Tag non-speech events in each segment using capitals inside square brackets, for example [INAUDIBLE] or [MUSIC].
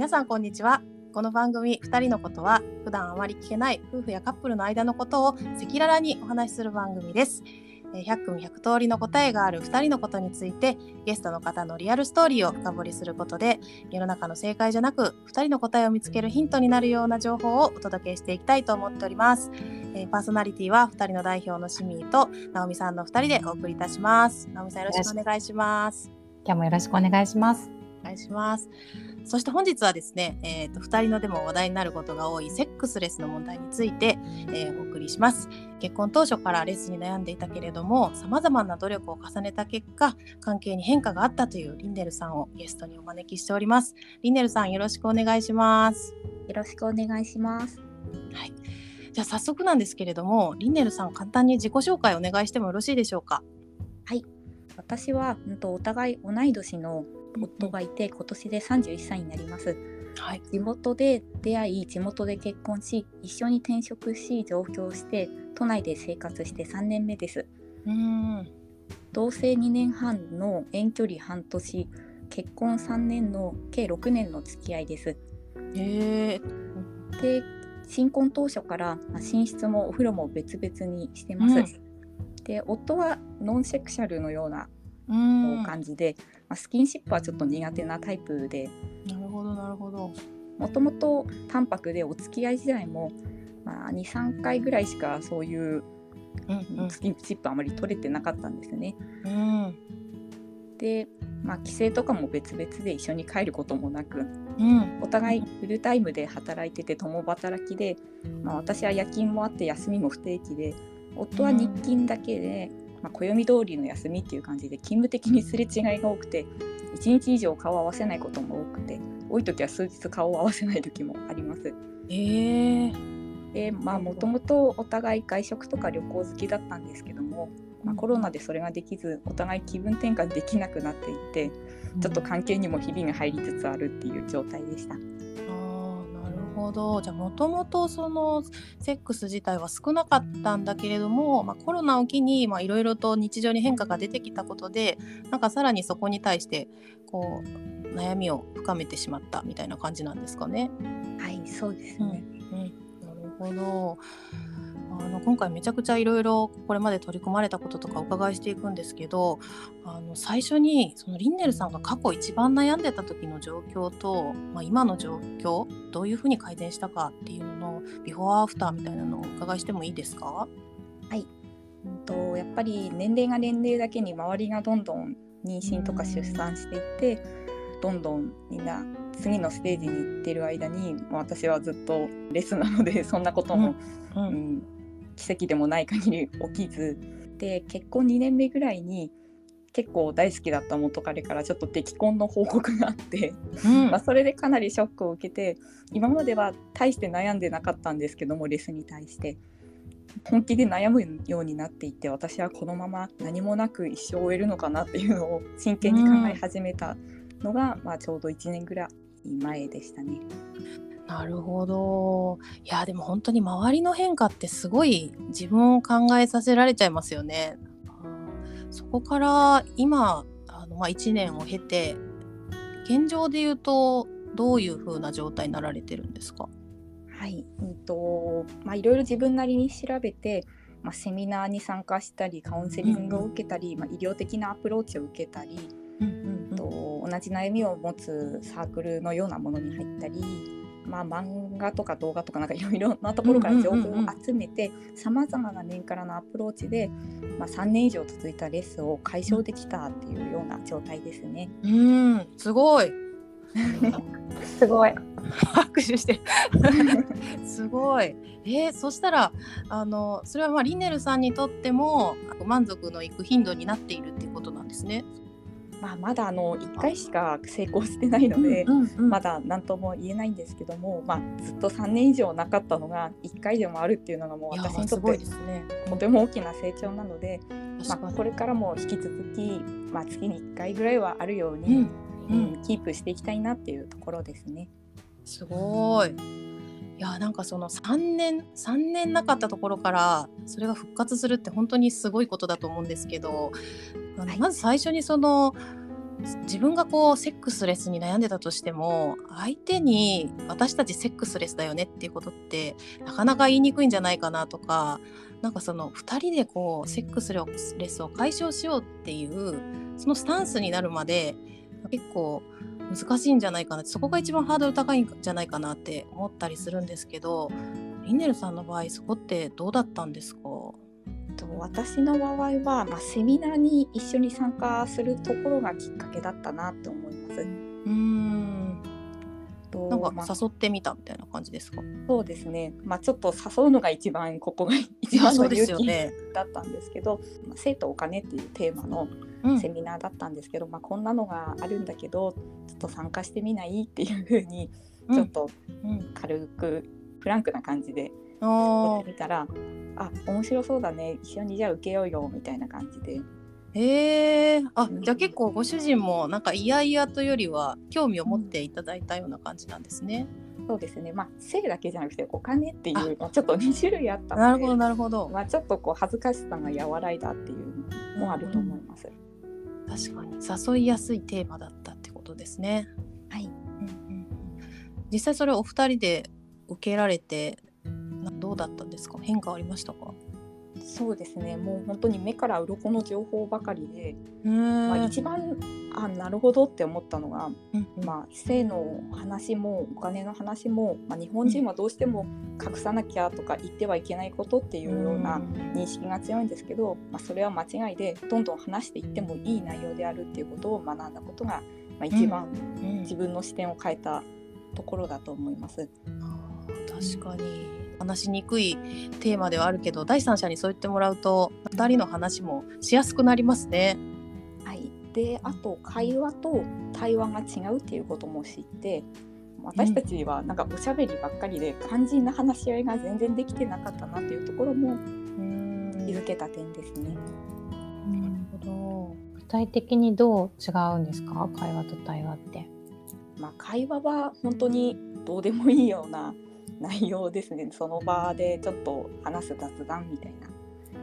皆さんこんにちは。この番組2人のことは普段あまり聞けない夫婦やカップルの間のことを赤裸々にお話しする番組です。100組100通りの答えがある2人のことについてゲストの方のリアルストーリーを深掘りすることで世の中の正解じゃなく2人の答えを見つけるヒントになるような情報をお届けしていきたいと思っております、えー、パーソナリティは2人の代表のシミーと直美さんの2人でお送りいたします。直美さんよろしくお願いします。今日もよろしくお願いします。お願いしますそして本日はですね、えーと、2人のでも話題になることが多いセックスレスの問題について、えー、お送りします。結婚当初からレスに悩んでいたけれども、さまざまな努力を重ねた結果、関係に変化があったというリンネルさんをゲストにお招きしております。リンネルさん、よろしくお願いします。よろしくお願いします。はい。じゃあ早速なんですけれども、リンネルさん、簡単に自己紹介お願いしてもよろしいでしょうか？はい。私は、うんと、お互い同い年の夫がいて、今年で31歳になります。はい、地元で出会い地元で結婚し一緒に転職し上京して都内で生活して3年目です。うん。同棲2年半の遠距離半年結婚3年の計6年の付き合いです。へで新婚当初から寝室もお風呂も別々にしてます、うん、で夫はノンセクシャルのような感じで、まあ、スキンシップはちょっと苦手なタイプで。なるほどなるほど。もともと淡白でお付き合い時代も、まあ、23回ぐらいしかそういうスキンシップあまり取れてなかったんですね。うん、で、まあ、帰省とかも別々で一緒に帰ることもなく、うん、お互いフルタイムで働いてて共働きで、まあ、私は夜勤もあって休みも不定期で夫は日勤だけで、まあ、暦通りの休みっていう感じで勤務的にすれ違いが多くて1日以上顔を合わせないことも多くて多い時は数日顔を合わせない時もあります。えー、でまあもともとお互い外食とか旅行好きだったんですけども、まあ、コロナでそれができずお互い気分転換できなくなっていってちょっと関係にもひびが入りつつあるっていう状態でした。ほど。じゃあもともとそのセックス自体は少なかったんだけれども、まあ、コロナを機にいろいろと日常に変化が出てきたことでなんかさらにそこに対してこう悩みを深めてしまったみたいな感じなんですかね。はいそうですね、うん、うん、なるほどあの今回めちゃくちゃいろいろこれまで取り組まれたこととかお伺いしていくんですけどあの最初にそのリンネルさんが過去一番悩んでた時の状況と、まあ、今の状況どういうふうに改善したかっていうののビフォーアフターみたいなのをお伺いしてもいいですか？はい、うんと、やっぱり年齢が年齢だけに周りがどんどん妊娠とか出産していってどんどんみんな次のステージに行ってる間に私はずっとレスなのでそんなことも、うん、うん、奇跡でもない限り起きずで結婚2年目ぐらいに結構大好きだった元彼からちょっと適婚の報告があって、うん、まあそれでかなりショックを受けて今までは大して悩んでなかったんですけどもレスに対して本気で悩むようになっていて私はこのまま何もなく一生終えるのかなっていうのを真剣に考え始めたのが、うん、まあ、ちょうど1年ぐらい前でしたね。なるほど。いやでも本当に周りの変化ってすごい自分を考えさせられちゃいますよね。そこから今あの、まあ、1年を経て現状で言うとどういう風な状態になられてるんですか？はい、うんとまあ、いろいろ自分なりに調べて、まあ、セミナーに参加したりカウンセリングを受けたり、うん、まあ、医療的なアプローチを受けたり、うんうん。うん、と同じ悩みを持つサークルのようなものに入ったりまあ、漫画とか動画とかなんかいろいろなところから情報を集めてさまざまな面からのアプローチで、まあ、3年以上続いたレッスンを解消できたっていうような状態ですね。うんすごい。すごい。[LAUGHS] [LAUGHS] 拍手して。[LAUGHS] すごい。えー、そしたらあのそれはまあリネルさんにとっても満足のいく頻度になっているっていうことなんですね。まあ、まだあの1回しか成功してないので、まだ何とも言えないんですけども、まあ、ずっと3年以上なかったのが1回でもあるっていうのがもう私にとってとても大きな成長なので、まあ、これからも引き続き、まあ、月に1回ぐらいはあるように、うん。うん、キープしていきたいなっていうところですね。すごいいやなんかその3年3年なかったところからそれが復活するって本当にすごいことだと思うんですけど、はい、まず最初にその自分がこうセックスレスに悩んでたとしても相手に私たちセックスレスだよねっていうことってなかなか言いにくいんじゃないかなとかなんかその2人でこうセックスレスを解消しようっていうそのスタンスになるまで結構難しいんじゃないかなそこが一番ハードル高いんじゃないかなって思ったりするんですけどリンネルさんの場合そこってどうだったんですか？私の場合は、まあ、セミナーに一緒に参加するところがきっかけだったなと思います。うん。となんか誘ってみたみたいな感じですか、まあ、そうですね、まあ、ちょっと誘うのが一番ここが一番の勇気だったんですけど「まあ、性とお金」っていうテーマのセミナーだったんですけど、うん、まあ、こんなのがあるんだけどちょっと参加してみない？っていうふうにちょっと軽くフランクな感じでやってみたら「あ面白そうだね。一緒にじゃあ受けようよ」みたいな感じで。えー、あじゃあ結構ご主人もなんかいやいやというよりは興味を持っていただいたような感じなんですね。そうですね、まあ、性だけじゃなくてお金っていうまあ、ちょっと2種類あったのでなるほどなるほど、まあ、ちょっとこう恥ずかしさが和らいだっていうのもあると思います。うん、確かに。誘いやすいテーマだったってことですね。はい、うんうん、実際それお二人で受けられてどうだったんですか？変化ありましたか？そうですね。もう本当に目から鱗の情報ばかりで、まあ、一番あなるほどって思ったのが、うん。うん、まあ、性の話もお金の話も、まあ、日本人はどうしても隠さなきゃとか言ってはいけないことっていうような認識が強いんですけど、まあ、それは間違いでどんどん話していってもいい内容であるっていうことを学んだことが、まあ、一番自分の視点を変えたところだと思います。確かに話しにくいテーマではあるけど第三者にそう言ってもらうと2人の話もしやすくなりますね。はい、であと会話と対話が違うっていうことも知って私たちはなんかおしゃべりばっかりで肝心な話し合いが全然できてなかったなっていうところも気づけた点ですね。なるほど具体的にどう違うんですか？会話と対話って。まあ、会話は本当にどうでもいいような内容ですねその場でちょっと話す雑談みたいな。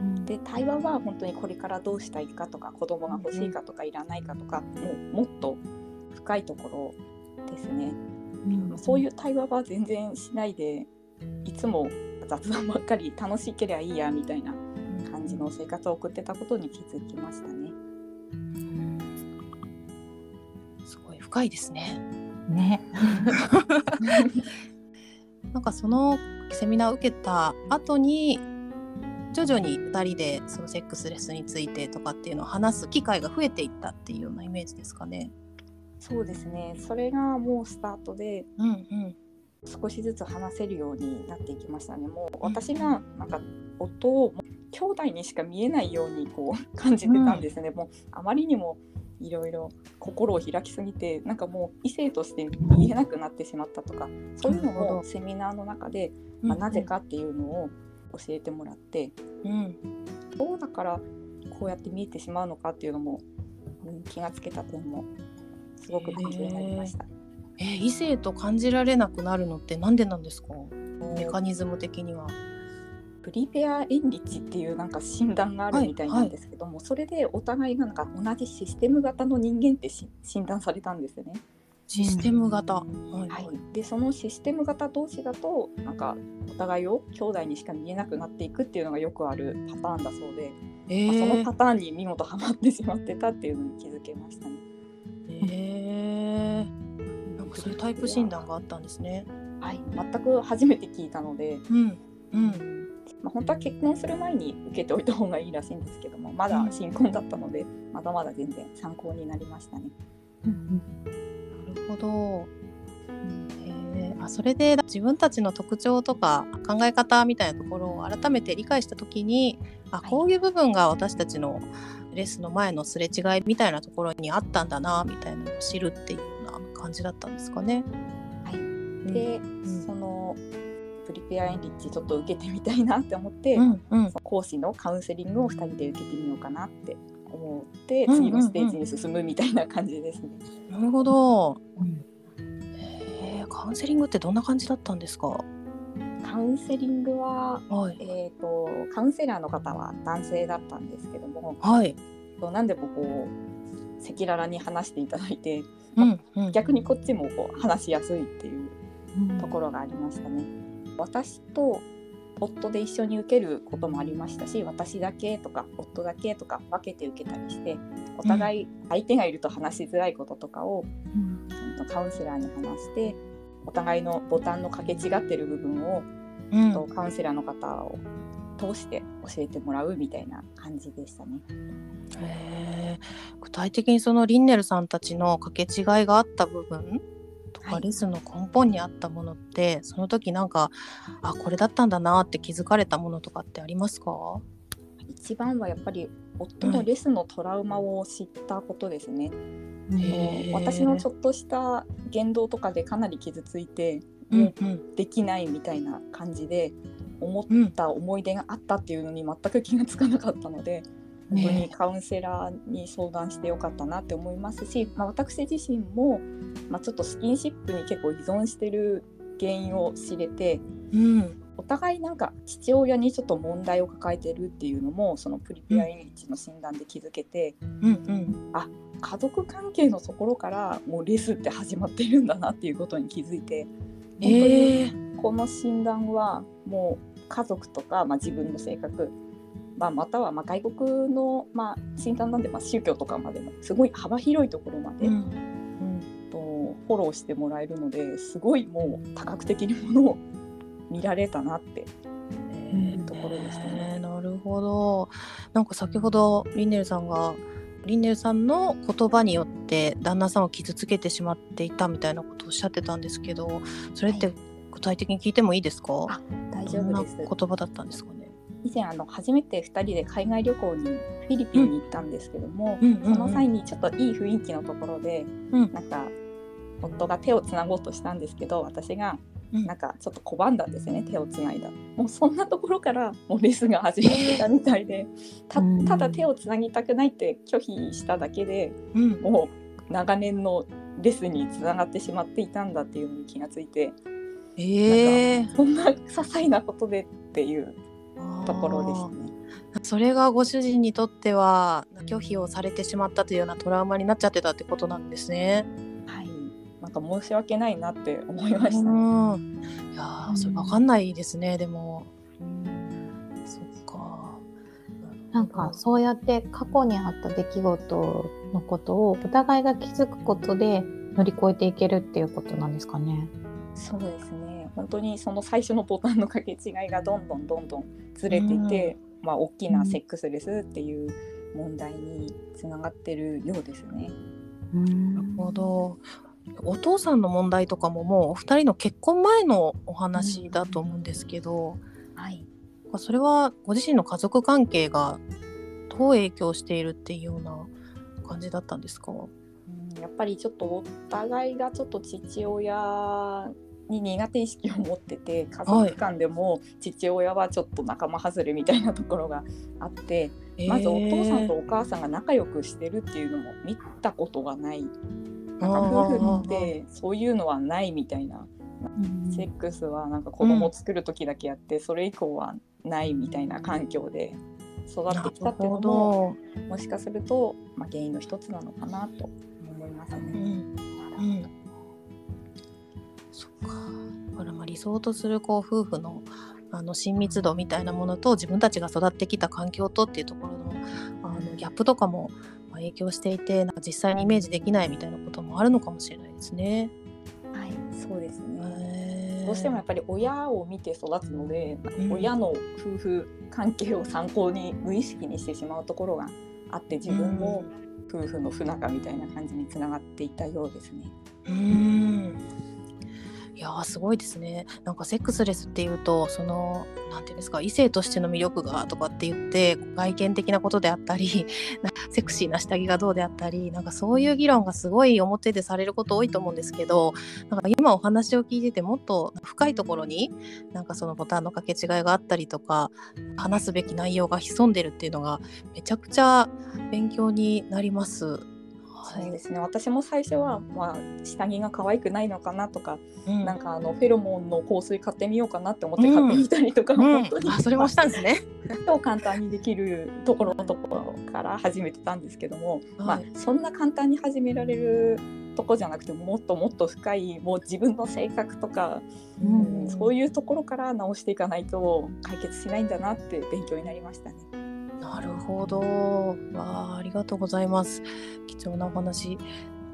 うん、で対話は本当にこれからどうしたいかとか子供が欲しいかとかいらないかとか、もうもっと深いところですね、うん、そういう対話は全然しないでいつも雑談ばっかり楽しければいいやみたいな感じの生活を送ってたことに気づきましたね。すごい深いですね。ね。[LAUGHS] なんかそのセミナーを受けた後に徐々に2人でそのセックスレスについてとかっていうのを話す機会が増えていったっていうようなイメージですかね。そうですねそれがもうスタートで、うんうん、少しずつ話せるようになっていきましたね。もう私がなんか夫を兄弟にしか見えないようにこう感じてたんですね。うん、もうあまりにもいろいろ心を開きすぎてなんかもう異性として見えなくなってしまったとかそういうのもセミナーの中で、まあ、なぜかっていうのを教えてもらって、うん、どうだからこうやって見えてしまうのかっていうのも、うん、気がつけた点もすごく勉強になりました。えー、異性と感じられなくなるのってなんでなんですか？メカニズム的には。プリペアエンリッチっていうなんか診断があるみたいなんですけども、はい。はい、それでお互いがなんか同じシステム型の人間って診断されたんですよね。システム型、はい、はい、でそのシステム型同士だとなんかお互いを兄弟にしか見えなくなっていくっていうのがよくあるパターンだそうで、えー、まあ、そのパターンに見事はまってしまってたっていうのに気づけましたね。へえー、なんかそういうタイプ診断があったんですね。はい、全く初めて聞いたので、うん、うん。まあ、本当は結婚する前に受けておいた方がいいらしいんですけどもまだ新婚だったので、まだまだ全然参考になりましたね。なるほど。えあそれで自分たちの特徴とか考え方みたいなところを改めて理解した時にあこういう部分が私たちのレッスンの前のすれ違いみたいなところにあったんだなみたいなのを知るっていうような感じだったんですかね。はい、で、うん、そのプリペアエンリッチちょっと受けてみたいなって思って、うんうん、講師のカウンセリングを2人で受けてみようかなって思って次のステージに進むみたいな感じですね。うんうんうん、なるほど、うん、えカウンセリングってどんな感じだったんですか？カウンセリングは、はい、えーと、カウンセラーの方は男性だったんですけども、はい、何でもこう赤裸々に話していただいて、うんうん、逆にこっちもこう話しやすいっていうところがありましたね。私と夫で一緒に受けることもありましたし私だけとか夫だけとか分けて受けたりしてお互い相手がいると話しづらいこととかを、うん。カウンセラーに話してお互いのボタンの掛け違ってる部分を、うん。とカウンセラーの方を通して教えてもらうみたいな感じでしたね。へー。具体的にそのリンネルさんたちの掛け違いがあった部分とか、はい。レスの根本にあったものってその時なんかあこれだったんだなって気づかれたものとかってありますか？一番はやっぱり夫のレスのトラウマを知ったことですね。へー。私のちょっとした言動とかでかなり傷ついて、うんうん。できないみたいな感じで思った思い出があったっていうのに全く気がつかなかったので、本当にカウンセラーに相談してよかったなって思いますし、まあ、私自身も、まあ、ちょっとスキンシップに結構依存してる原因を知れてうん。お互いなんか父親にちょっと問題を抱えてるっていうのもそのプリペアイメージの診断で気づけて、うんうん。家族関係のところからもうレスって始まってるんだなっていうことに気づいて本当にえーこの診断はもう家族とか、まあ、自分の性格、まあ、またはまあ外国の、まあ、診断なんで、まあ、宗教とかまでもすごい幅広いところまで、うん。とフォローしてもらえるのですごいもう多角的にものを見られたなっていうところでしたね。えーなるほど。なんか先ほどリンネルさんがリンネルさんの言葉によって旦那さんを傷つけてしまっていたみたいなことをおっしゃってたんですけどそれってはい。具体的に聞いてもいいですか、あ大丈夫です。言葉だったんですかね？以前あの初めて2人で海外旅行にフィリピンに行ったんですけども、うんうんうんその際にちょっといい雰囲気のところで、うん。なんか夫が手をつなごうとしたんですけど私がうん。なんかちょっと拒んだんですよね手をつないだ。もうそんなところからもうレスが始まってたみたいで。ただ手をつなぎたくないって拒否しただけでうん。もう長年のレスにつながってしまっていたんだっていうのに気がついて。えー。そんな些細なことでっていうところでしたね。それがご主人にとっては拒否をされてしまったというようなトラウマになっちゃってたってことなんですね。はい、なんか申し訳ないなって思いましたね。うんいやーそれわかんないですね、でも。そっか。なんかそうやって過去にあった出来事のことをお互いが気づくことで乗り越えていけるっていうことなんですかね。そうですね。本当にその最初のボタンの掛け違いがどんどんどんどんずれていて、まあ大きなセックスレスっていう問題につながってるようですね。なるほど。お父さんの問題とかももうお二人の結婚前のお話だと思うんですけど、はい。それはご自身の家族関係がどう影響しているっていうような感じだったんですか？うん、やっぱりちょっとお互いがちょっと父親に苦手意識を持ってて家族間でも父親はちょっと仲間外れみたいなところがあって、まずお父さんとお母さんが仲良くしてるっていうのも見たことがない。なんか夫婦ってそういうのはないみたいな。セックスはなんか子供を作る時だけやって、それ以降はないみたいな環境で育ってきたっていうのももしかすると、まあ、原因の一つなのかなと思いますうん。ね。うん、理想とするこう夫婦のあの親密度みたいなものと自分たちが育ってきた環境とっていうところのあのギャップとかもまあ影響していてなんか実際にイメージできないみたいなこともあるのかもしれないですね。はい、そうですね。どうしてもやっぱり親を見て育つので、うん親の夫婦関係を参考に無意識にしてしまうところがあって自分も夫婦の不仲みたいな感じにつながっていたようですね。うーんいやーすごいですねなんかセックスレスっていうとそのなんていうんですか異性としての魅力がとかって言って外見的なことであったり [LAUGHS] なセクシーな下着がどうであったりなんかそういう議論がすごい表でされること多いと思うんですけどなんか今お話を聞いててもっと深いところになんかそのボタンの掛け違いがあったりとか話すべき内容が潜んでるっていうのがめちゃくちゃ勉強になります。そうですね。私も最初は、まあ、下着が可愛くないのかなとか、うん、なんかあのフェロモンの香水買ってみようかなって思って買ってみたりとか、うん、本当に、あそれもしたんですね。超簡単にできるところのところから始めてたんですけども、はい、まあ、そんな簡単に始められるとこじゃなくてもっともっと深いもう自分の性格とか、うん、そういうところから直していかないと解決しないんだなって勉強になりましたね。なるほど。わあ、ありがとうございます。貴重なお話。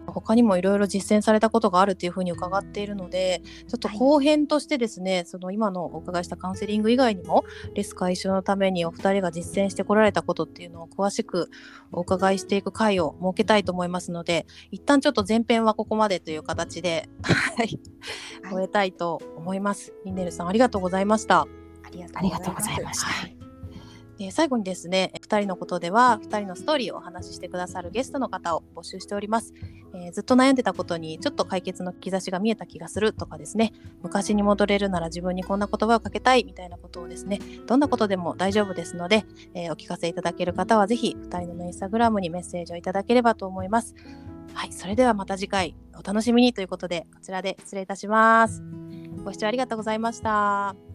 他にもいろいろ実践されたことがあるっていうふうに伺っているのでちょっと後編としてですね、はい、その今のお伺いしたカウンセリング以外にもレス解消のためにお二人が実践してこられたことっていうのを詳しくお伺いしていく回を設けたいと思いますので一旦ちょっと前編はここまでという形で終えたいと思います。ミンネルさんありがとうございました。ありがとうございました。はいで最後にですね2人のことでは2人のストーリーをお話ししてくださるゲストの方を募集しております、えー、ずっと悩んでたことにちょっと解決の兆しが見えた気がするとかですね。昔に戻れるなら自分にこんな言葉をかけたいみたいなことをですね。どんなことでも大丈夫ですので、えー、お聞かせいただける方はぜひ2人のインスタグラムにメッセージをいただければと思います。はいそれではまた次回お楽しみにということでこちらで失礼いたします。ご視聴ありがとうございました。